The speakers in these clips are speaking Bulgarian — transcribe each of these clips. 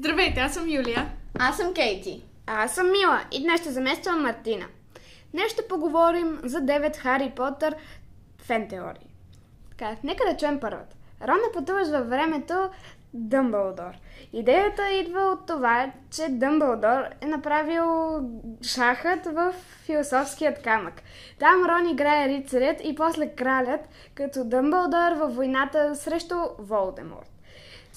Здравейте, аз съм Юлия. Аз съм Кейти. А аз съм Мила и днес ще замествам Мартина. Днес ще поговорим за 9 Хари Потър фен теории. Така, нека да чуем първата. Рон е пътуваш във времето Дъмбълдор. Идеята идва от това, че Дъмбълдор е направил шахът в философският камък. Там Рон играе рицарят и после кралят, като Дъмбълдор във войната срещу Волдеморт.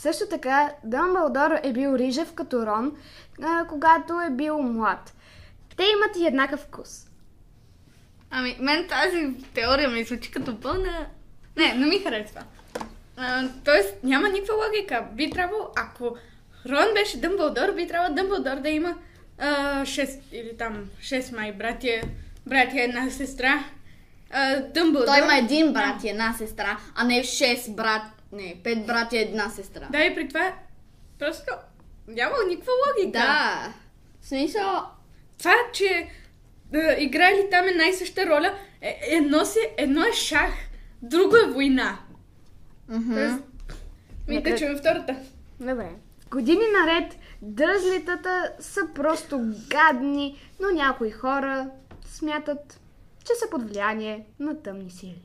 Също така, Дъмбълдор е бил рижев като Рон, а, когато е бил млад. Те имат и еднакъв вкус. Ами, мен тази теория ми звучи като пълна... Не, не ми харесва. А, тоест, няма никаква логика. Би трябвало, ако Рон беше Дъмбълдор, би трябвало Дъмбълдор да има а, 6 или там 6 май братия, братия една сестра. А, Дъмбълдор... Той има един брат и една сестра, а не 6 брат, не, 5 брати и една сестра. Да, и при това просто няма никаква логика. Да. В смисъл, Това, че да, играли там една и съща роля, е, едно, си, едно е шах, друго е война. мгм. Тоест, ми чуем втората. Добре. Години наред дръзлитата са просто гадни, но някои хора смятат, че са под влияние на тъмни сили.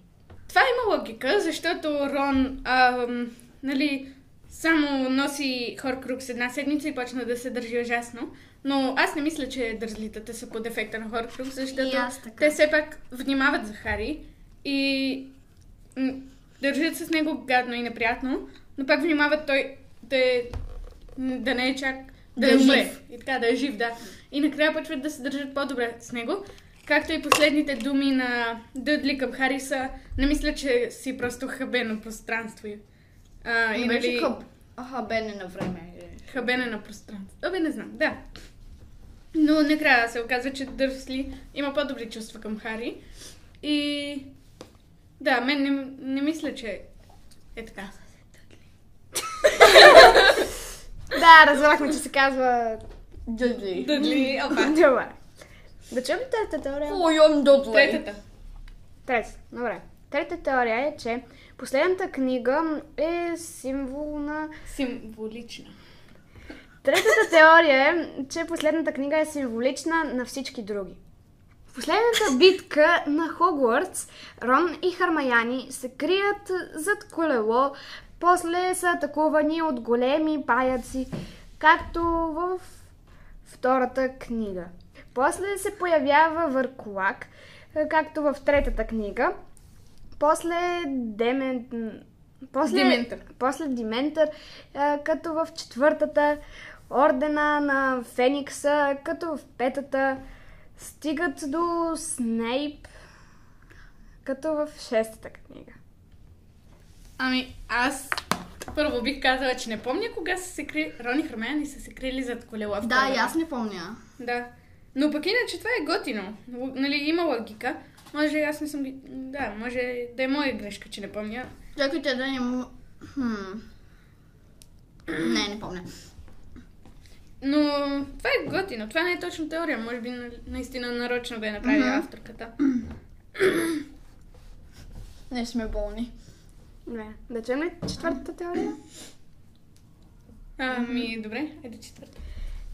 Това има логика, защото Рон, ам, нали, само носи Хоркрукс една седмица и почна да се държи ужасно. Но аз не мисля, че дързлитата са под ефекта на Хоркрукс, защото те все пак внимават за Хари и държат с него гадно и неприятно, но пак внимават той да, е, да не е чак да, Да е е умре. жив. И така, да е жив, да. И накрая почват да се държат по-добре с него. Както и последните думи на Дъдли към Хари са, не мисля, че си просто хабено пространство. А, и беше нали, хъб. Аха, бене на време. хабене на пространство. Абе, не знам, да. Но накрая се оказва, че Дърсли има по-добри чувства към Хари. И да, мен не, не мисля, че е така. Да, разбрахме, че се казва... Дъдли. Дъдли, опа. Добре. Да чуем третата теория? Ойон Дъдли. Третата. Трета. Добре. Третата теория е, че последната книга е символ на... Символична. Третата теория е, че последната книга е символична на всички други. В последната битка на Хогвартс, Рон и Хармаяни се крият зад колело, после са атакувани от големи паяци, както в втората книга. После се появява Върколак, както в третата книга. После Демен... После... Дементър. После Диментър, а, като в четвъртата, Ордена на Феникса, като в петата, стигат до Снейп, като в шестата книга. Ами, аз първо бих казала, че не помня кога са се крили... Рони и Хармаяни са се крили зад колела. в Да, и аз не помня. Да. Но пък иначе това е готино. Нали, има логика. Може аз не съм. Да, може да е моя грешка, че не помня. Чакайте да не. Хм. Не, не помня. Но това е готино. Това не е точно теория. Може би на- наистина нарочно да е направила Мгм. авторката. Не сме болни. Добре, да чуем ли четвъртата теория? Ами, добре. Ето четвърта.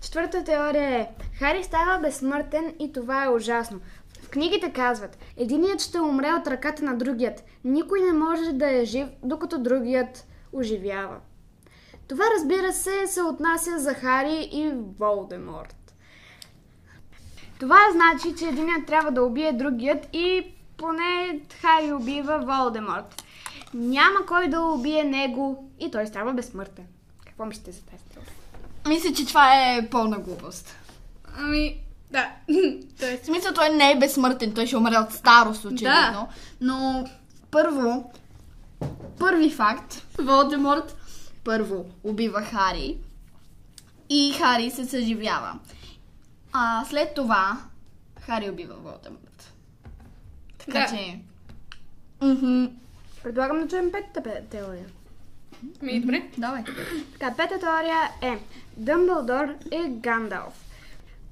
Четвъртата теория е Хари става безсмъртен и това е ужасно. В книгите казват, единият ще умре от ръката на другият. Никой не може да е жив, докато другият оживява. Това, разбира се, се отнася за Хари и Волдеморт. Това значи, че единият трябва да убие другият и поне Хари убива Волдеморт. Няма кой да убие него и той става безсмъртен. Какво мислите за тази теория? Мисля, че това е пълна глупост. Ами, да. Тоест, В смисъл, той не е безсмъртен, той ще умре от старост, очевидно. Но, първо, първи факт, Волдеморт първо убива Хари и Хари се съживява. А след това Хари убива Волдеморт. Така Да. че... Мгм. Предлагам да чуем петата пе- теория. Ми, добре. Давай. Така, пета теория е Дъмбълдор е Гандалф.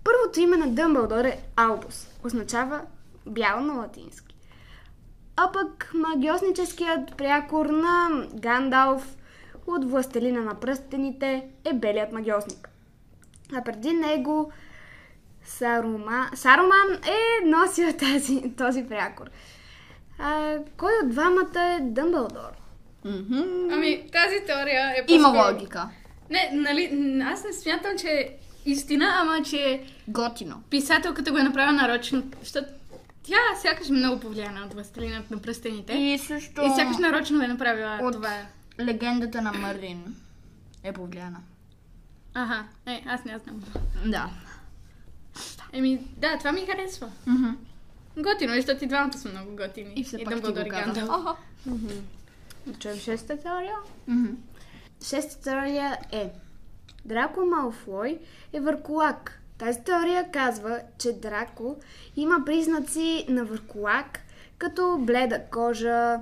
Първото име на Дъмбълдор е Албус. Означава бял на латински. А пък магиосническият прякор на Гандалф от Властелина на пръстените е белият магиосник. А преди него Сарума... Саруман е носил тази, този прякор. А, кой от двамата е Дъмбълдор? Мгм. Ами, тази теория е Има по-скоро- логика. Не, нали, аз не смятам, че е истина, ама че Готино. писателката го е направила нарочно, защото тя сякаш е много повлияна от Властелинът на пръстените. И, И също и сякаш нарочно е направила От- това. легендата на Марин е повлияна. Аха, е, аз не знам. Да. Еми, да, това ми харесва. Мгм. Готино, е, защото и двамата са много готини. И все пак ти го и каза. Да чуем шестата теория? Мгм. Шестата теория е Драко Малфой е върколак. Тази теория казва, че Драко има признаци на върколак, като бледа кожа,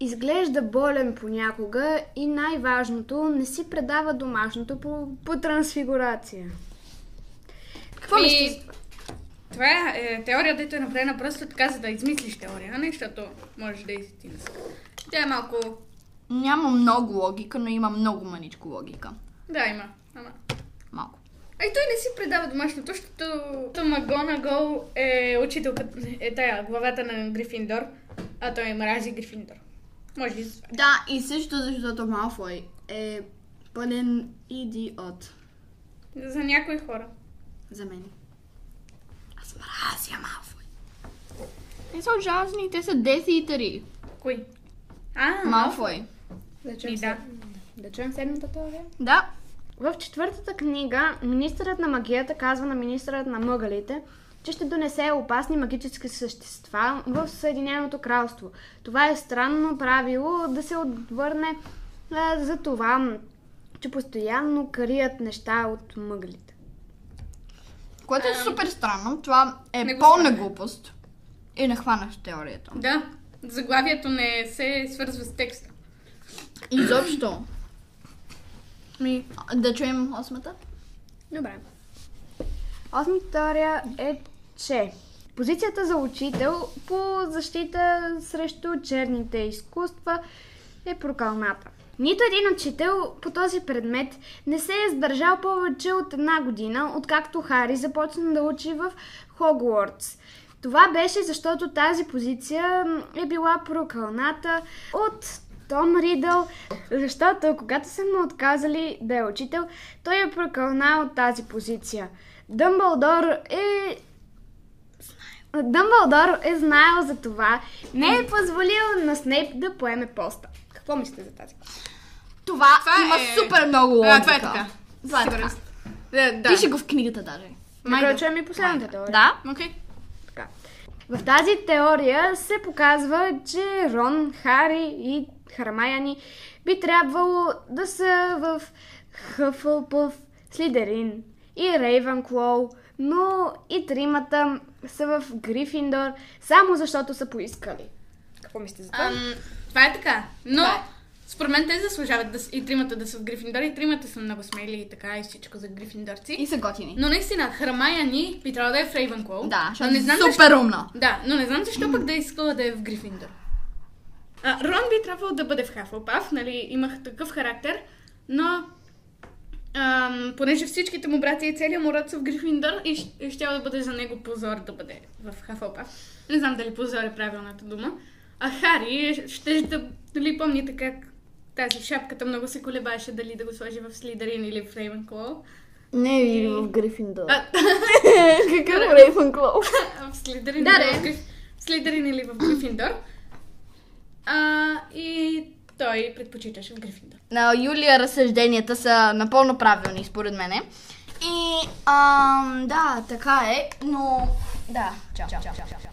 изглежда болен понякога и най-важното, не си предава домашното по, по трансфигурация. Какво Ми, това? Е, е теория, дето е направена просто така, за да измислиш теория, а не защото можеш да е истинска. Тя е малко... Няма много логика, но има много маничко логика. Да, има. Ама... Малко. А и той не си предава домашното, защото Магонагол е учителката, е тая, главата на Грифиндор, а той мрази Грифиндор. Може и. Да, и също защото Малфой е пълен идиот За някои хора. за мен. Аз мразя Малфой. Те са ужасни, те са 10 и 3. Кои? А, Малфой. Да чуем, да. чуем седмата теория? Да. В четвъртата книга министърът на магията казва на министърът на мъгалите, че ще донесе опасни магически същества в Съединеното кралство. Това е странно правило да се отвърне а, за това, че постоянно крият неща от мъглите. Което е супер странно. Това е пълна хванах. глупост. И не хванаш теорията. Да, заглавието не се свързва с текста. Изобщо. Ми, Да чуем осмата? Добре. Осмата теория е, че позицията за учител по защита срещу черните изкуства е прокалната. Нито един учител по този предмет не се е сдържал повече от една година, откакто Хари започна да учи в Хогвартс. Това беше защото тази позиция е била прокълната от Том Ридъл, защото когато са му отказали да е учител, той е прокълнал от тази позиция. Дъмбълдор е... Дъмбълдор е знаел за това, не е позволил на Снейп да поеме поста. Какво мислите за тази? Това, Това има е- супер много логика. а, това е така. Това е така. Да, да. Пише го в книгата даже. Майга. Нека чуем и последната теория. Да. Окей. Така. В тази теория се показва, че Рон, Хари и Хармаяни би трябвало да са в Хъфълпъв, Слидерин и Рейвенклоу, но и тримата са в Грифиндор, само защото са поискали. Какво мислите за това? Ам, това е така. Но, Това е. Според мен те заслужават да, и тримата да са в Грифиндор, и тримата са много смели и така, и всичко за Грифиндорци. И са готини. Но наистина, Храмая ни би трябвало да е в Рейвенклоу. Да, защото не е знам супер защо... умна. Да, но не знам защо пък да е искала да е в Грифиндор. А, Рон би трябвало да бъде в Хафълпаф, нали, имах такъв характер, но ам, понеже всичките му брати и целият му род са в Грифиндор и ще, ще да бъде за него позор да бъде в Хафълпаф. Не знам дали позор е правилната дума. А Хари ще да, нали, помните как тази шапката много се колебаше дали да го сложи в Слидарин или в Рейвенклоу. Не или в Грифиндор. Какъв Рейвенклоу? в Слидарин, Да, или да. в Гриф... Слидарин или в Грифиндор. А, и той предпочиташе в Грифиндор. На Юлия разсъжденията са напълно правилни, според мене. И, ам, да, така е, но... Да, чао, чао, чао, чао.